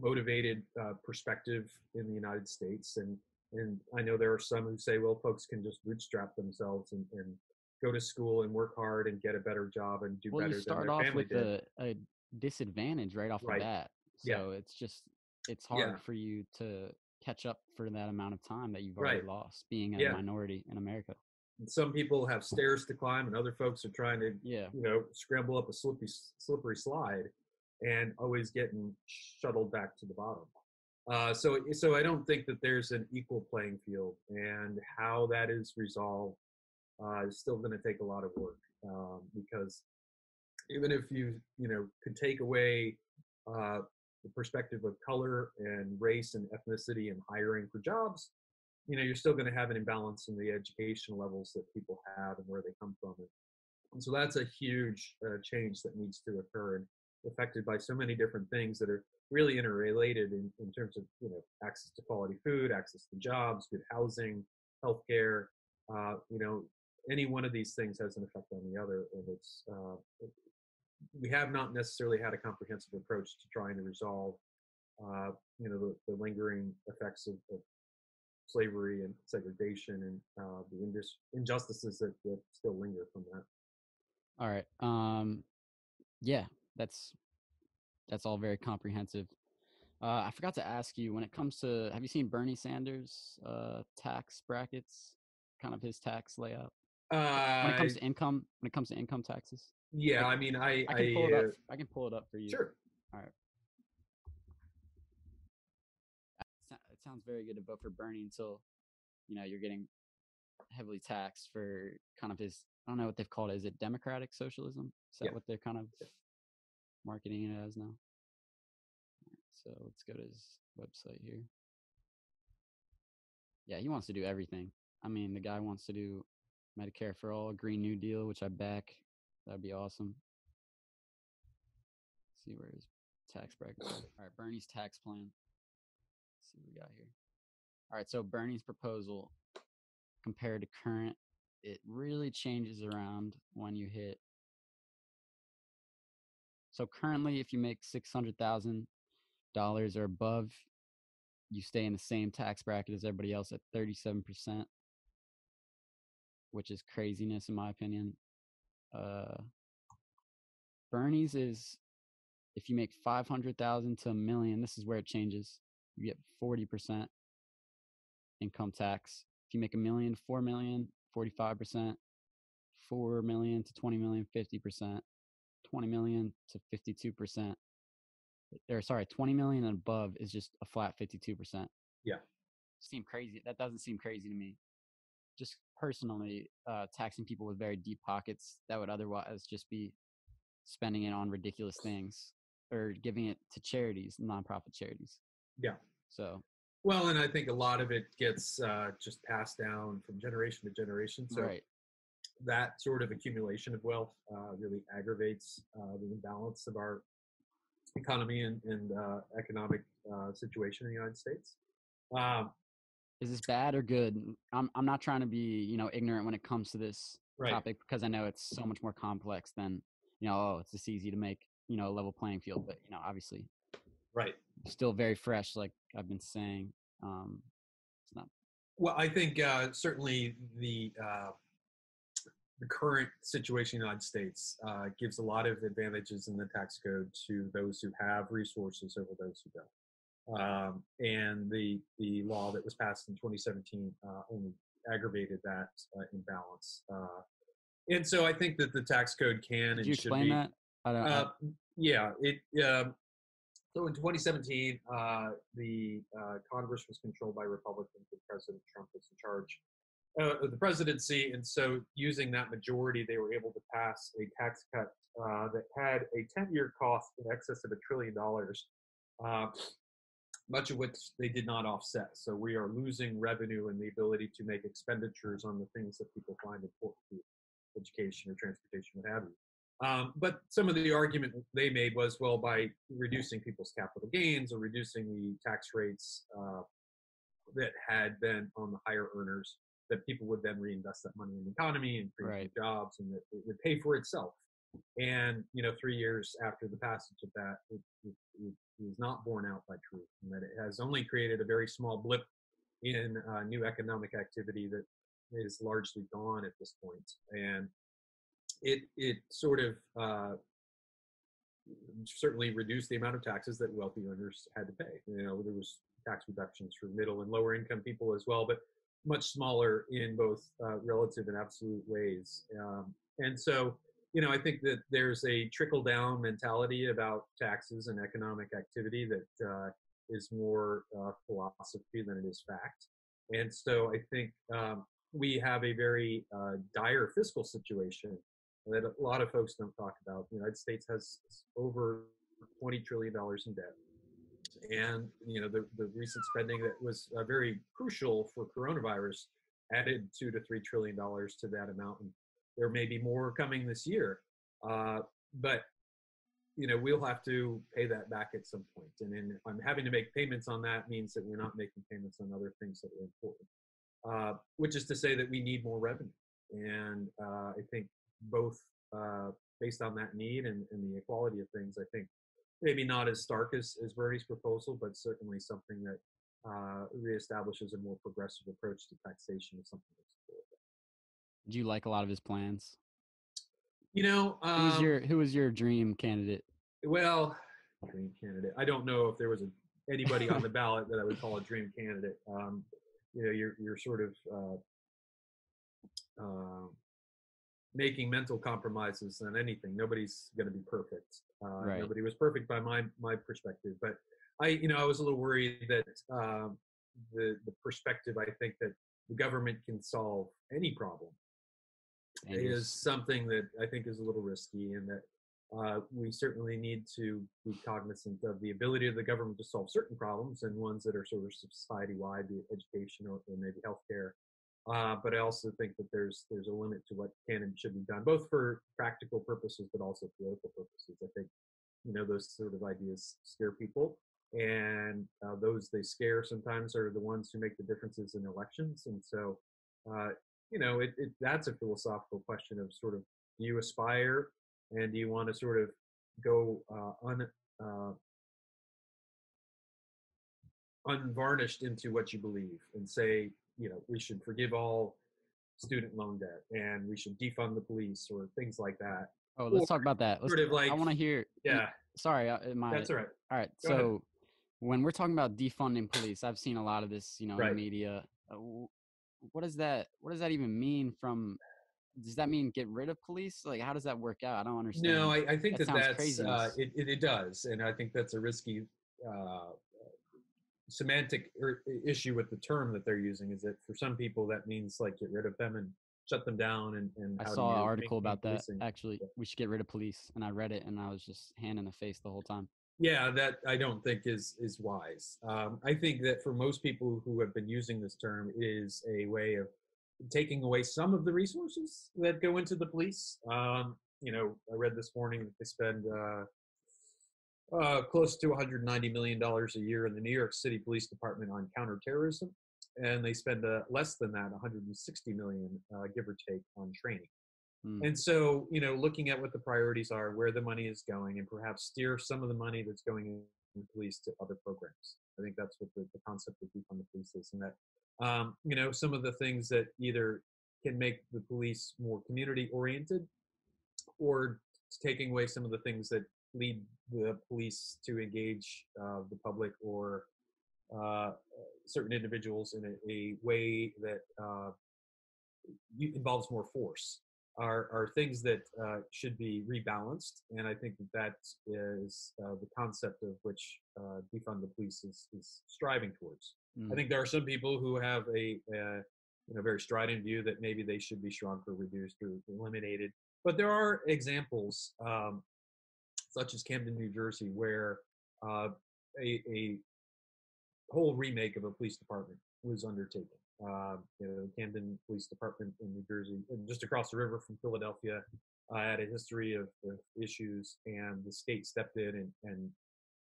motivated uh, perspective in the United States. And, and I know there are some who say, well, folks can just bootstrap themselves and, and go to school and work hard and get a better job and do well, better you start off with. A, a disadvantage right off right. the bat. So yeah. it's just, it's hard yeah. for you to catch up for that amount of time that you've already right. lost being a yeah. minority in America some people have stairs to climb and other folks are trying to yeah. you know scramble up a slippery slippery slide and always getting shuttled back to the bottom. Uh, so so i don't think that there's an equal playing field and how that is resolved uh, is still going to take a lot of work um, because even if you you know could take away uh, the perspective of color and race and ethnicity and hiring for jobs you know, you're still going to have an imbalance in the education levels that people have and where they come from. And so that's a huge uh, change that needs to occur and affected by so many different things that are really interrelated in, in terms of, you know, access to quality food, access to jobs, good housing, healthcare. Uh, you know, any one of these things has an effect on the other. And it's, uh, we have not necessarily had a comprehensive approach to trying to resolve, uh, you know, the, the lingering effects of, of slavery and segregation and uh, the indus- injustices that, that still linger from that. All right. Um, yeah, that's that's all very comprehensive. Uh, I forgot to ask you when it comes to have you seen Bernie Sanders' uh, tax brackets, kind of his tax layout? Uh, when it comes to income, when it comes to income taxes. Yeah, I mean, I I can I, pull it up. uh, I can pull it up for you. sure. All right. It sounds very good to vote for Bernie until, you know, you're getting heavily taxed for kind of his I don't know what they've called it. Is it democratic socialism? Is that Yeah. what they're kind of marketing it as now? So let's go to his website here. Yeah, he wants to do everything. I mean, the guy wants to do Medicare for all, Green New Deal, which I back. That'd be awesome. see where his tax bracket. is. All right, Bernie's tax plan. See what we got here. All right, so Bernie's proposal compared to current, it really changes around when you hit. So currently, if you make six hundred thousand dollars or above, you stay in the same tax bracket as everybody else at thirty-seven percent, which is craziness in my opinion. Uh, Bernie's is if you make five hundred thousand to a million, this is where it changes. You get forty percent income tax. If you make a million, four million, 45%, 4 million to 20 million, 50%, 20 million to 52%. Or sorry, 20 million and above is just a flat 52%. Yeah. Seem crazy. That doesn't seem crazy to me. Just personally, uh, taxing people with very deep pockets that would otherwise just be spending it on ridiculous things or giving it to charities, nonprofit charities. Yeah. So Well, and I think a lot of it gets uh, just passed down from generation to generation. So right. that sort of accumulation of wealth uh, really aggravates uh, the imbalance of our economy and, and uh, economic uh, situation in the United States. Um, is this bad or good? I'm I'm not trying to be, you know, ignorant when it comes to this right. topic because I know it's so much more complex than, you know, oh, it's just easy to make, you know, a level playing field, but you know, obviously Right. still very fresh like I've been saying. Um it's not Well, I think uh, certainly the uh, the current situation in the United States uh, gives a lot of advantages in the tax code to those who have resources over those who don't. Um, and the the law that was passed in 2017 uh, only aggravated that uh, imbalance. Uh, and so I think that the tax code can Could and should be. that? I don't Uh, yeah, it. So in 2017, uh, the uh, Congress was controlled by Republicans, and President Trump was in charge uh, of the presidency, and so using that majority, they were able to pass a tax cut uh, that had a 10-year cost in excess of a trillion dollars, uh, much of which they did not offset. So we are losing revenue and the ability to make expenditures on the things that people find important, education or transportation, what have you. Um, but some of the argument they made was, well, by reducing people's capital gains or reducing the tax rates uh, that had been on the higher earners, that people would then reinvest that money in the economy and create Right. jobs, and that it would pay for itself. And you know, three years after the passage of that, it, it, it is not borne out by truth, and that it has only created a very small blip in uh, new economic activity that is largely gone at this point. And it it sort of uh, certainly reduced the amount of taxes that wealthy earners had to pay. You know, there was tax reductions for middle and lower income people as well, but much smaller in both uh, relative and absolute ways. Um, and so, you know, I think that there's a trickle down mentality about taxes and economic activity that uh, is more uh, philosophy than it is fact. And so I think um, we have a very uh, dire fiscal situation that a lot of folks don't talk about. The United States has over $20 trillion in debt. And, you know, the, the recent spending that was uh, very crucial for coronavirus added two to three trillion dollars to that amount. And there may be more coming this year. Uh, but, you know, we'll have to pay that back at some point. And then I'm having to make payments on that means that we're not making payments on other things that are important, uh, which is to say that we need more revenue. And uh, I think both uh, based on that need and, and the equality of things, I think maybe not as stark as, as Bernie's proposal, but certainly something that uh, reestablishes a more progressive approach to taxation is something that's important. do you like a lot of his plans? You know, Who was um, your who was your dream candidate? well, dream candidate. I don't know if there was a, anybody on the ballot that I would call a dream candidate. Um, you know, you're you're sort of uh, uh, making mental compromises on anything. Nobody's going to be perfect. Uh, Right. Nobody was perfect by my my perspective, but I, you know, I was a little worried that um, the the perspective I think that the government can solve any problem Dangerous. is something that I think is a little risky, and that uh, we certainly need to be cognizant of the ability of the government to solve certain problems and ones that are sort of society-wide, be it education or, or maybe healthcare. Uh, but I also think that there's there's a limit to what can and should be done, both for practical purposes but also political purposes. I think you know those sort of ideas scare people, and uh, those they scare sometimes are the ones who make the differences in elections. And so, uh, you know, it, it that's a philosophical question of sort of do you aspire and do you want to sort of go uh, un uh, unvarnished into what you believe and say you know we should forgive all student loan debt and we should defund the police or things like that Oh, let's or talk about that. Let's, sort of like I want to hear. yeah Sorry, uh, my. that's all right All right. Go ahead. so when we're talking about defunding police, I've seen a lot of this, you know, in Right. the media. Uh, what does that? What does that even mean? From does that mean get rid of police? Like, how does that work out? I don't understand. No, I, I think That that, that's uh, it, it. It does, and I think that's a risky uh, semantic er, issue with the term that they're using. Is that for some people that means like get rid of them and shut them down, and and I saw an article about that. Actually, Yeah. we should get rid of police, and I read it, and I was just hand in the face the whole time. Yeah, that I don't think is is wise. Um, I think that for most people who have been using this term, it is a way of taking away some of the resources that go into the police. Um, you know, I read this morning that they spend uh, uh, close to 190 million dollars a year in the New York City Police Department on counterterrorism, and they spend uh, less than that, 160 million, uh, give or take, on training. Hmm. And so, you know, looking at what the priorities are, where the money is going, and perhaps steer some of the money that's going in the police to other programs. I think that's what the, the concept of defund the police is, and that, um, you know, some of the things that either can make the police more community oriented, or taking away some of the things that lead the police to engage uh, the public or uh, certain individuals in a, a way that uh, involves more force are, are things that uh, should be rebalanced. And I think that that is uh, the concept of which uh, defund the police is, is striving towards. Mm. I think there are some people who have a, a you know, very strident view that maybe they should be shrunk or reduced or eliminated. But there are examples, um, such as Camden, New Jersey, where uh, a, a whole remake of a police department was undertaken. Uh, you know, Camden Police Department in New Jersey, just across the river from Philadelphia, uh, had a history of, of issues, and the state stepped in and, and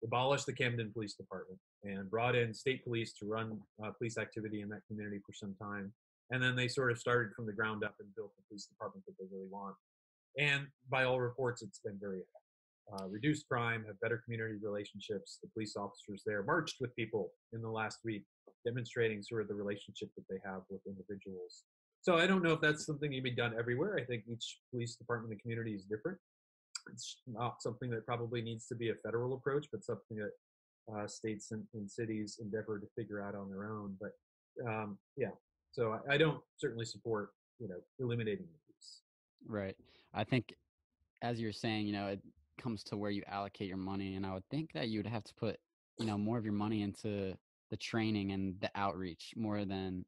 abolished the Camden Police Department and brought in state police to run uh, police activity in that community for some time. And then they sort of started from the ground up and built the police department that they really want. And by all reports, it's been very effective. Uh, reduced crime, have better community relationships. The police officers there marched with people in the last week, demonstrating sort of the relationship that they have with individuals. So I don't know if that's something to be done everywhere. I think each police department and community is different. It's not something that probably needs to be a federal approach, but something that uh, states and, and cities endeavor to figure out on their own. But um, yeah, so I, I don't certainly support you know eliminating the police. Right. I think, as you're saying, you know, it comes to where you allocate your money, and I would think that you would have to put, you know, more of your money into the training and the outreach more than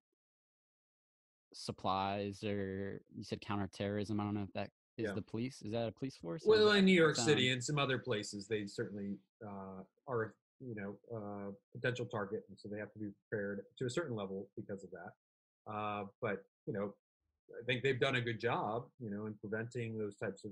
supplies or you said counterterrorism. I don't know if that is Yeah. the police. Is that a police force? Well, in New York City and some other places, they certainly uh, are, you know, uh, potential target, and so they have to be prepared to a certain level because of that. Uh, but you know, I think they've done a good job, you know, in preventing those types of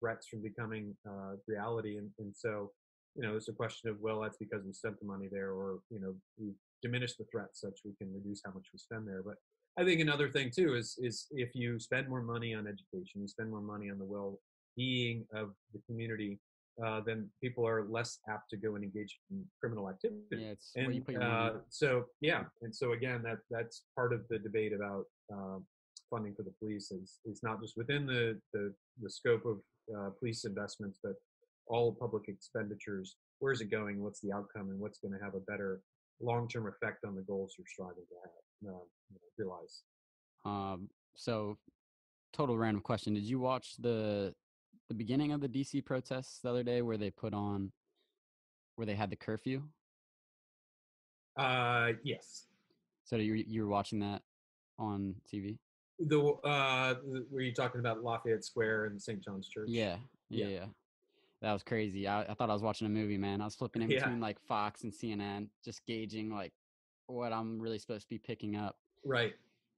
threats from becoming uh, reality. And, and so, you know, it's a question of well, that's because we spent the money there, or you know, we diminished the threat such we can reduce how much we spend there. But I think another thing too is is if you spend more money on education, you spend more money on the well-being of the community, uh, then people are less apt to go and engage in criminal activity. Yeah, it's where you And put your uh, so yeah, and so again, that that's part of the debate about uh, funding for the police is is not just within the the, the scope of uh, police investments, but all public expenditures. Where's it going? What's the outcome? And what's going to have a better long-term effect on the goals you're striving to have? Uh, you know, realize. Um, so, total random question: Did you watch the the beginning of the DC protests the other day, where they put on, where they had the curfew? Uh, yes. So you you were watching that on TV? The uh, were you talking about Lafayette Square and St. John's Church? Yeah, yeah, Yeah. That was crazy. I, I thought I was watching a movie, man. I was flipping in Yeah. between like Fox and CNN, just gauging like what I'm really supposed to be picking up. Right.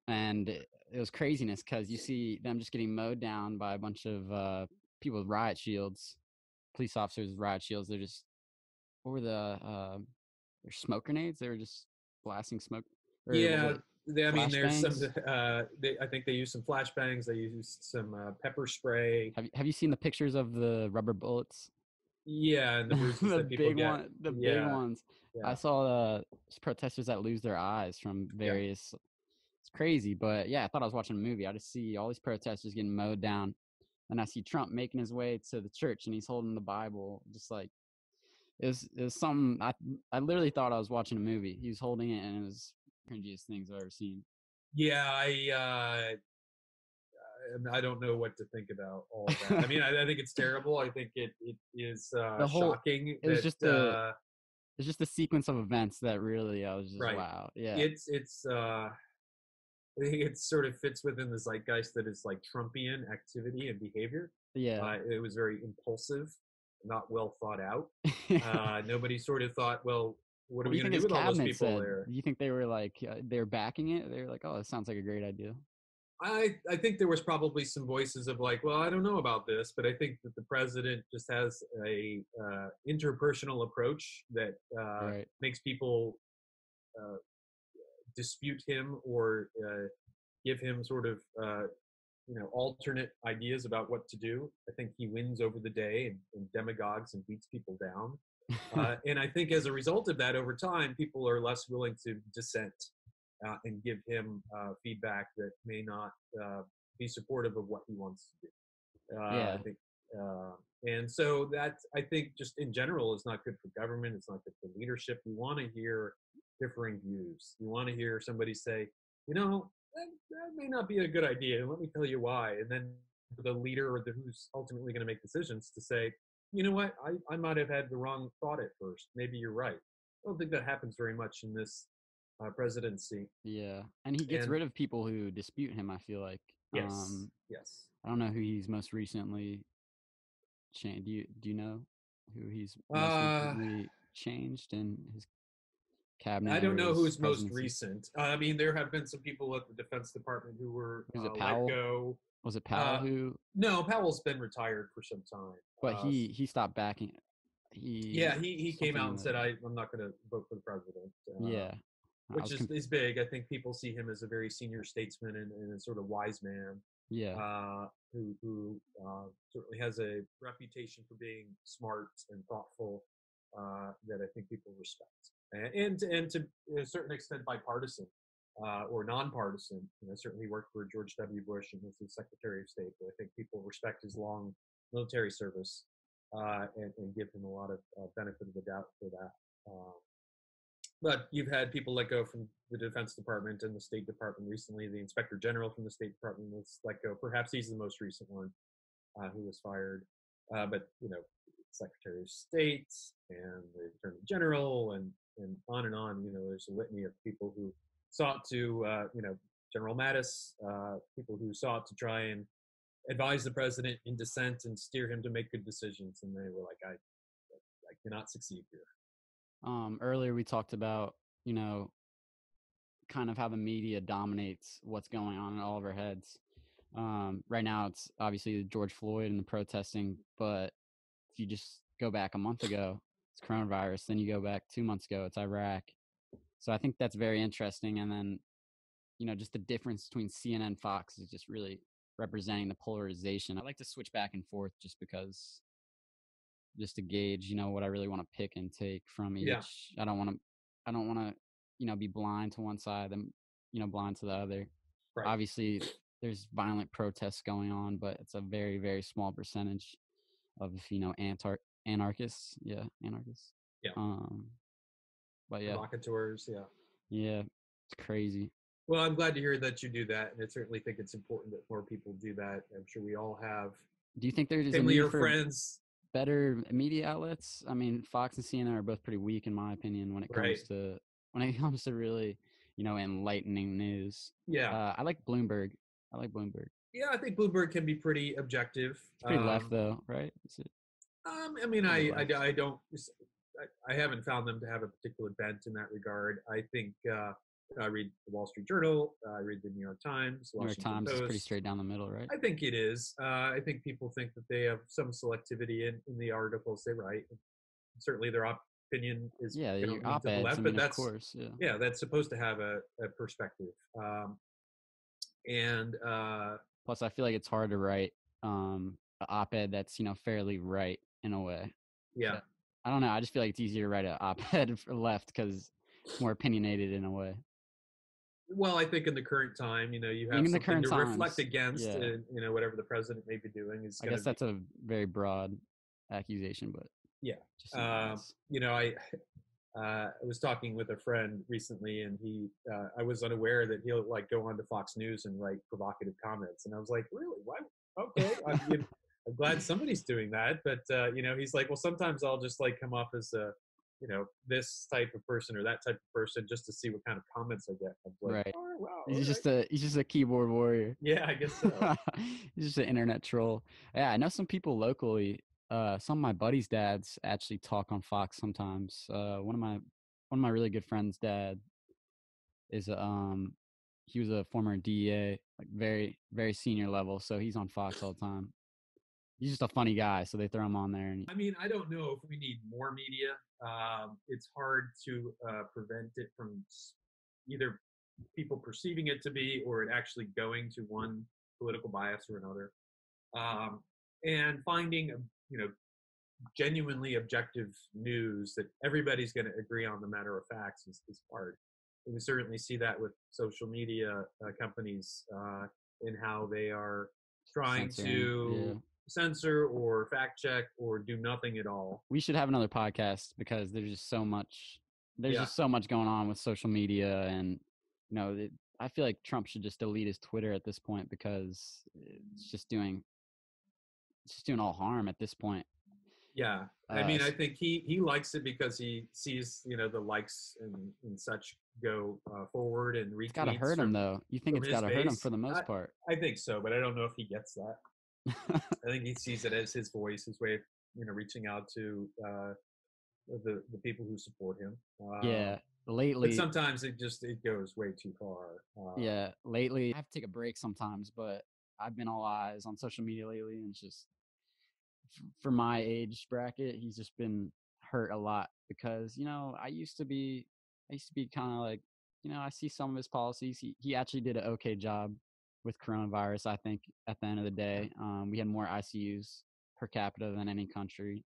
and it, it was craziness because you see them just getting mowed down by a bunch of uh, people with riot shields, police officers with riot shields. They're just what were the uh, smoke grenades? They were just blasting smoke. Yeah. They, I mean, there's some. Uh, they, I think they use some flashbangs. They use some uh, pepper spray. Have you, have you seen the pictures of the rubber bullets? Yeah, and the bruises the that people big get. one, the big ones. yeah. I saw uh, protesters that lose their eyes from various. It's crazy, but yeah, I thought I was watching a movie. I just see all these protesters getting mowed down, and I see Trump making his way to the church, and he's holding the Bible, just like it was. It was something. I I literally thought I was watching a movie. He was holding it, and it was cringiest things I've ever seen. Yeah, I. Uh, I- don't know what to think about all of that. I mean, I, I think it's terrible. I think it it is uh, The whole- shocking. it was just a- uh, It's just a sequence of events that really I was just Right. wow. Yeah, it's it's uh I think it sort of fits within the zeitgeist that is like Trumpian activity and behavior. yeah. Uh, it was very impulsive, not well thought out. Uh, nobody sort of thought, well, what are What do we you going think to do with all those cabinet people said? there? You think they were like uh, they're backing it? They're like, "Oh, that sounds like a great idea." I, I think there was probably some voices of like, well, I don't know about this, but I think that the president just has a uh, interpersonal approach that uh, right. makes people uh, dispute him or uh, give him sort of uh, you know alternate ideas about what to do. I think he wins over the day and, and demagogues and beats people down. Uh, and I think as a result of that, over time, people are less willing to dissent uh, and give him uh, feedback that may not uh, be supportive of what he wants to do. Uh, Yeah. I think, uh, and so that I think just in general is not good for government. It's not good for leadership. We want to hear differing views. We want to hear somebody say, you know, that, that may not be a good idea. Let me tell you why. And then the leader or the who's ultimately going to make decisions to say, you know what, I, I might have had the wrong thought at first. Maybe you're right. I don't think that happens very much in this uh, presidency. yeah, and he gets And- rid of people who dispute him. I feel like. Yes. Um, yes. I don't know who he's most recently changed. Do you do you know who he's most Uh, recently changed in his cabinet? I don't know who's most recent. Uh, I mean, there have been some people at the Defense Department who were Was it uh, Powell? let go. Was it Powell uh, who? No, Powell's been retired for some time. But he he stopped backing. He yeah, he, he came out and the- said, I, I'm not going to vote for the president. Uh, yeah, Which is, is big. I think people see him as a very senior statesman and, and a sort of wise man. yeah uh, who who uh, certainly has a reputation for being smart and thoughtful uh, that I think people respect, and and, to a certain extent bipartisan uh, or nonpartisan. You know, certainly worked for George W. Bush and was the Secretary of State. But I think people respect his long military service uh, and, and give him a lot of uh, benefit of the doubt for that. Um, but you've had people let go from the Defense Department and the State Department recently. The Inspector General from the State Department was let go. Perhaps he's the most recent one uh, who was fired. Uh, but you know, Secretary of State and the Attorney General and and on and on. You know, there's a litany of people who sought to, uh, you know, General Mattis, uh, people who sought to try and advise the president in dissent and steer him to make good decisions, and they were like, I, I cannot succeed here. um earlier we talked about you know kind of how the media dominates what's going on in all of our heads um right now it's obviously george floyd and the protesting but if you just go back a month ago it's coronavirus then you go back two months ago it's iraq so i think that's very interesting and then you know just the difference between cnn fox is just really representing the polarization i like to switch back and forth just because just to gauge, you know, what I really want to pick and take from each. Yeah. I don't want to, I don't want to, you know, be blind to one side and, you know, blind to the other. Right. Obviously, there's violent protests going on, but it's a very, very small percentage of, you know, antar- anarchists. Yeah, anarchists. Yeah. Um, but yeah, Provocateurs, yeah. yeah, it's crazy. Well, I'm glad to hear that you do that, and I certainly think it's important that more people do that. I'm sure we all have Do you think there's a family need for friends. better media outlets. I mean, Fox and CNN are both pretty weak in my opinion when it comes Right. to when it comes to really, you know, enlightening news. Yeah, Uh, I like Bloomberg. I like Bloomberg. yeah. I think Bloomberg can be pretty objective. It's pretty Um, left though, right? Is it? Um, I mean, I, I. I don't, I, I haven't found them to have a particular bent in that regard. I think uh, I read the Wall Street Journal, uh, I read the New York Times, New York Times Post. is pretty straight down the middle, right? I think it is. Uh, I think people think that they have some selectivity in, in the articles they write. Certainly, their opinion is Yeah, your to the op-eds. I left, mean, but of that's course, yeah. yeah, that's supposed to have a, a perspective. Um, and uh, Plus, I feel like it's hard to write um, an op-ed that's you know fairly right in a way. yeah, I don't know. I just feel like it's easier to write an op-ed for left because it's more opinionated in a way. well, I think in the current time, you know, you have In something to reflect against, yeah. and, you know, whatever the president may be doing is. I guess be- that's a very broad accusation, but Yeah, Just you know, um, you know, I uh, I was talking with a friend recently, and he uh, I was unaware that he'll like go on to Fox News and write provocative comments, and I was like, really? Why? Okay, know, I'm glad somebody's doing that, but uh, you know, he's like, well, sometimes I'll just like come off as a you know this type of person or that type of person just to see what kind of comments I get. Like, Right. "All right, wow, he's just a he's just a keyboard warrior. yeah, I guess so. he's just an internet troll. Yeah, I know some people locally. Uh, some of my buddies' dads actually talk on Fox sometimes. Uh, one of my one of my really good friends' dad is a, um he was a former DEA, like very very senior level, so he's on Fox all the time. He's just a funny guy, so they throw him on there. And I mean, I don't know if we need more media. Um, it's hard to uh, prevent it from either people perceiving it to be or it actually going to one political bias or another. Um, and finding, um, you know, genuinely objective news that everybody's going to agree on the matter of facts is, is hard. And we certainly see that with social media uh, companies uh, in how they are trying censoring, to. Censor or fact check or do nothing at all. we should have another podcast because there's just so much there's Yeah. just so much going on with social media and you know it, i feel like trump should just delete his twitter at this point because it's just doing it's just doing all harm at this point Yeah, I Uh, mean, I think he he likes it because he sees you know the likes and, and such go uh, forward and retweets. it's gotta hurt him though you think it's gotta hurt him for the most I- part I think so, but I don't know if he gets that. I think he sees it as his voice, his way of you know reaching out to uh, the the people who support him. Uh, yeah but lately sometimes it just it goes way too far. Uh, yeah lately i have to take a break sometimes but i've been all eyes on social media lately and it's just for my age bracket he's just been hurt a lot because you know i used to be i used to be kind of like you know i see some of his policies he, he actually did an okay job with coronavirus i think at the end of the day um, we had more icus per capita than any country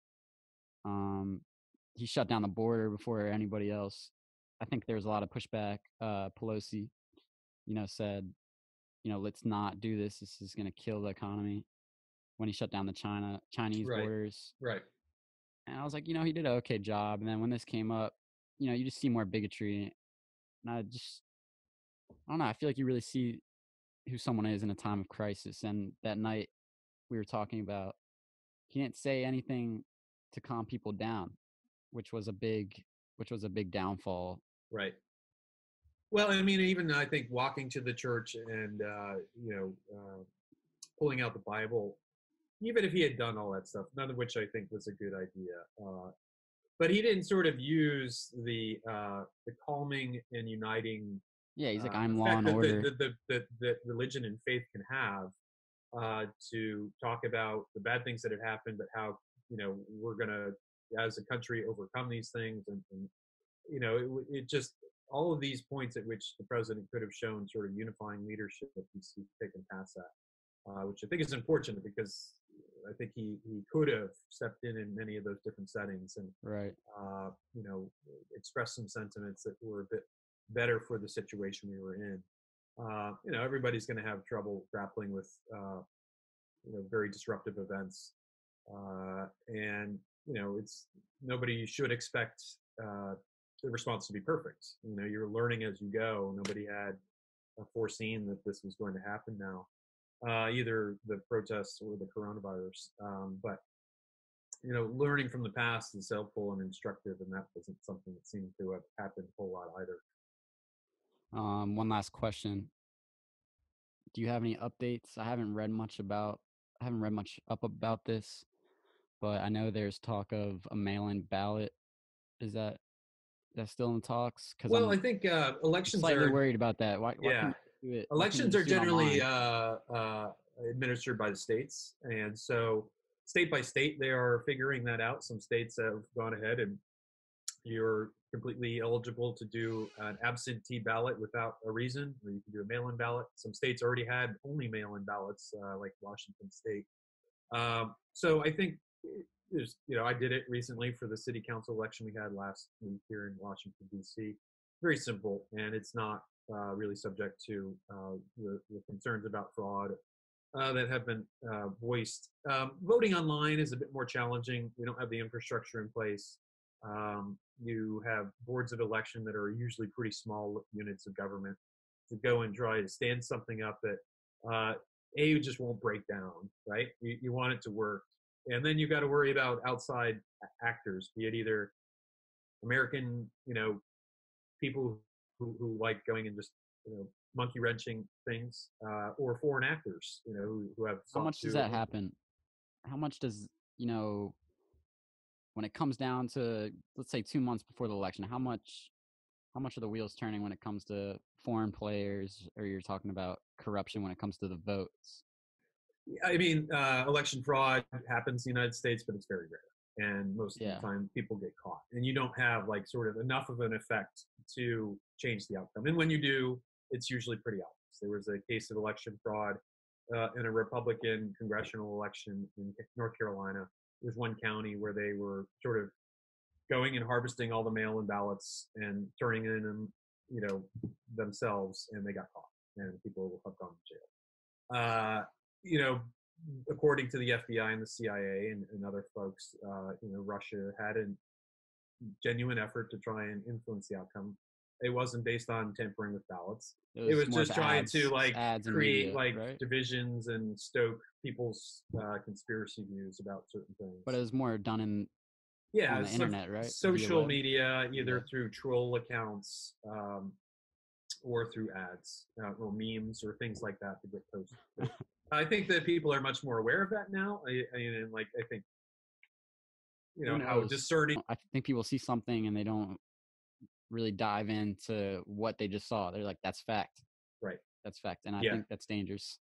um, he shut down the border before anybody else i think there was a lot of pushback uh, pelosi you know, said, you know, let's not do this. This is going to kill the economy. When he shut down the China Chinese Right. borders, Right. and I was like, you know, he did an okay job. And then when this came up, you know, you just see more bigotry, and I just, I don't know. I feel like you really see who someone is in a time of crisis. And that night we were talking about, he didn't say anything to calm people down, which was a big, which was a big downfall. Right. Well, I mean, even I think walking to the church and uh, you know uh, pulling out the Bible, even if he had done all that stuff, none of which I think was a good idea. Uh, but he didn't sort of use the uh, the calming and uniting. Yeah, he's like, uh, I'm law and that order. The, the, the, religion and faith can have uh, to talk about the bad things that have happened, but how you know we're gonna, as a country, overcome these things, and, and you know, it, it just all of these points at which the president could have shown sort of unifying leadership, he's, he's taken past that, uh, which I think is unfortunate because I think he he could have stepped in in many of those different settings and right. uh, you know, expressed some sentiments that were a bit better for the situation we were in. Uh, you know, everybody's going to have trouble grappling with, uh, you know, very disruptive events. Uh, and, you know, it's nobody should expect uh, the response to be perfect. You know, you're learning as you go. Nobody had uh, foreseen that this was going to happen now, uh, either the protests or the coronavirus. Um, but you know, learning from the past is helpful and instructive, and that wasn't something that seemed to have happened a whole lot either. Um, one last question. Do you have any updates? I haven't read much about I haven't read much up about this, but I know there's talk of a mail-in ballot. Is that that's still in talks? Because Well, I'm I think uh, elections slightly are worried about that. Why, why yeah. do it? why elections are just do it generally uh, uh, administered by the states, and so state by state they are figuring that out. Some states have gone ahead and you're completely eligible to do an absentee ballot without a reason, or you can do a mail-in ballot. Some states already had only mail-in ballots, uh, like Washington State. Um, so I think there's, you know, I did it recently for the city council election we had last week here in Washington D.C. Very simple, and it's not uh, really subject to uh, the, the concerns about fraud uh, that have been uh, voiced. Um, voting online is a bit more challenging. We don't have the infrastructure in place. Um, you have boards of election that are usually pretty small units of government to go and try to stand something up that uh, a just won't break down, right? You, you want it to work, and then you've got to worry about outside actors, be it either American, you know, people who, who like going and just you know monkey wrenching things, uh, or foreign actors, you know, who, who have. How much does that happen? How much does you know when it comes down to let's say two months before the election? How much how much are the wheels turning when it comes to foreign players, or you're talking about corruption when it comes to the votes? I mean, uh, election fraud happens in the United States, but it's very rare. And most Yeah. of the time, people get caught. And you don't have like sort of enough of an effect to change the outcome. And when you do, it's usually pretty obvious. There was a case of election fraud uh, in a Republican congressional election in North Carolina. There's one county where they were sort of going and harvesting all the mail-in ballots and turning in them, you know, themselves, and they got caught, and people have gone to jail. Uh, you know, according to the FBI and the CIA and, and other folks, uh, you know, Russia had a genuine effort to try and influence the outcome. It wasn't based on tampering with ballots. It was more just trying ads- to like create media, like right? divisions and stoke people's uh, conspiracy views about certain things. but it was more done in yeah, on the internet, right? Social media, either Yeah. through troll accounts um, or through ads uh, or memes or things like that to get posted. I think that people are much more aware of that now. I, I mean, and like I think you know how discerning. I think people see something and they don't really dive into what they just saw. They're like, "That's fact." Right. That's fact, and I Yeah. think that's dangerous.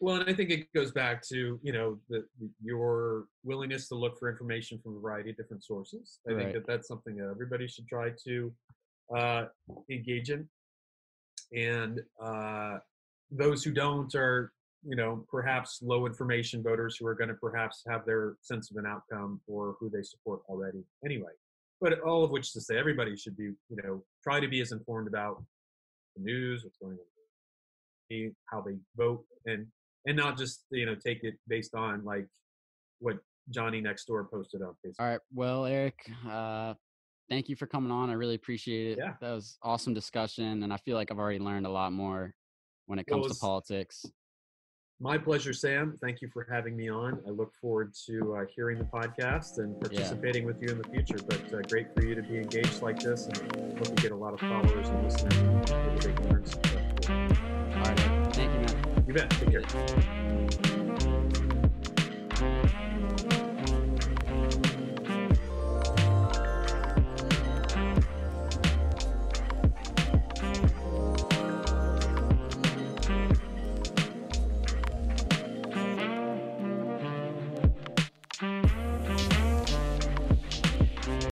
Well, and I think it goes back to you know the, your willingness to look for information from a variety of different sources. I Right. think that that's something that everybody should try to uh, engage in, and uh, those who don't are you know perhaps low information voters who are going to perhaps have their sense of an outcome or who they support already anyway. But all of which to say, everybody should be you know try to be as informed about the news, what's going on, how they vote, and and not just you know take it based on like what Johnny next door posted on Facebook. All right. Well, Eric, uh, thank you for coming on. I really appreciate it. Yeah. That was awesome discussion, and I feel like I've already learned a lot more when it comes it's- to politics. My pleasure, Sam. Thank you for having me on. I look forward to uh, hearing the podcast and participating with you in the future. But uh, great for you to be engaged like this, and hope you get a lot of followers and listeners. Maybe they can learn some All right. Thank you, man. You bet. Take care.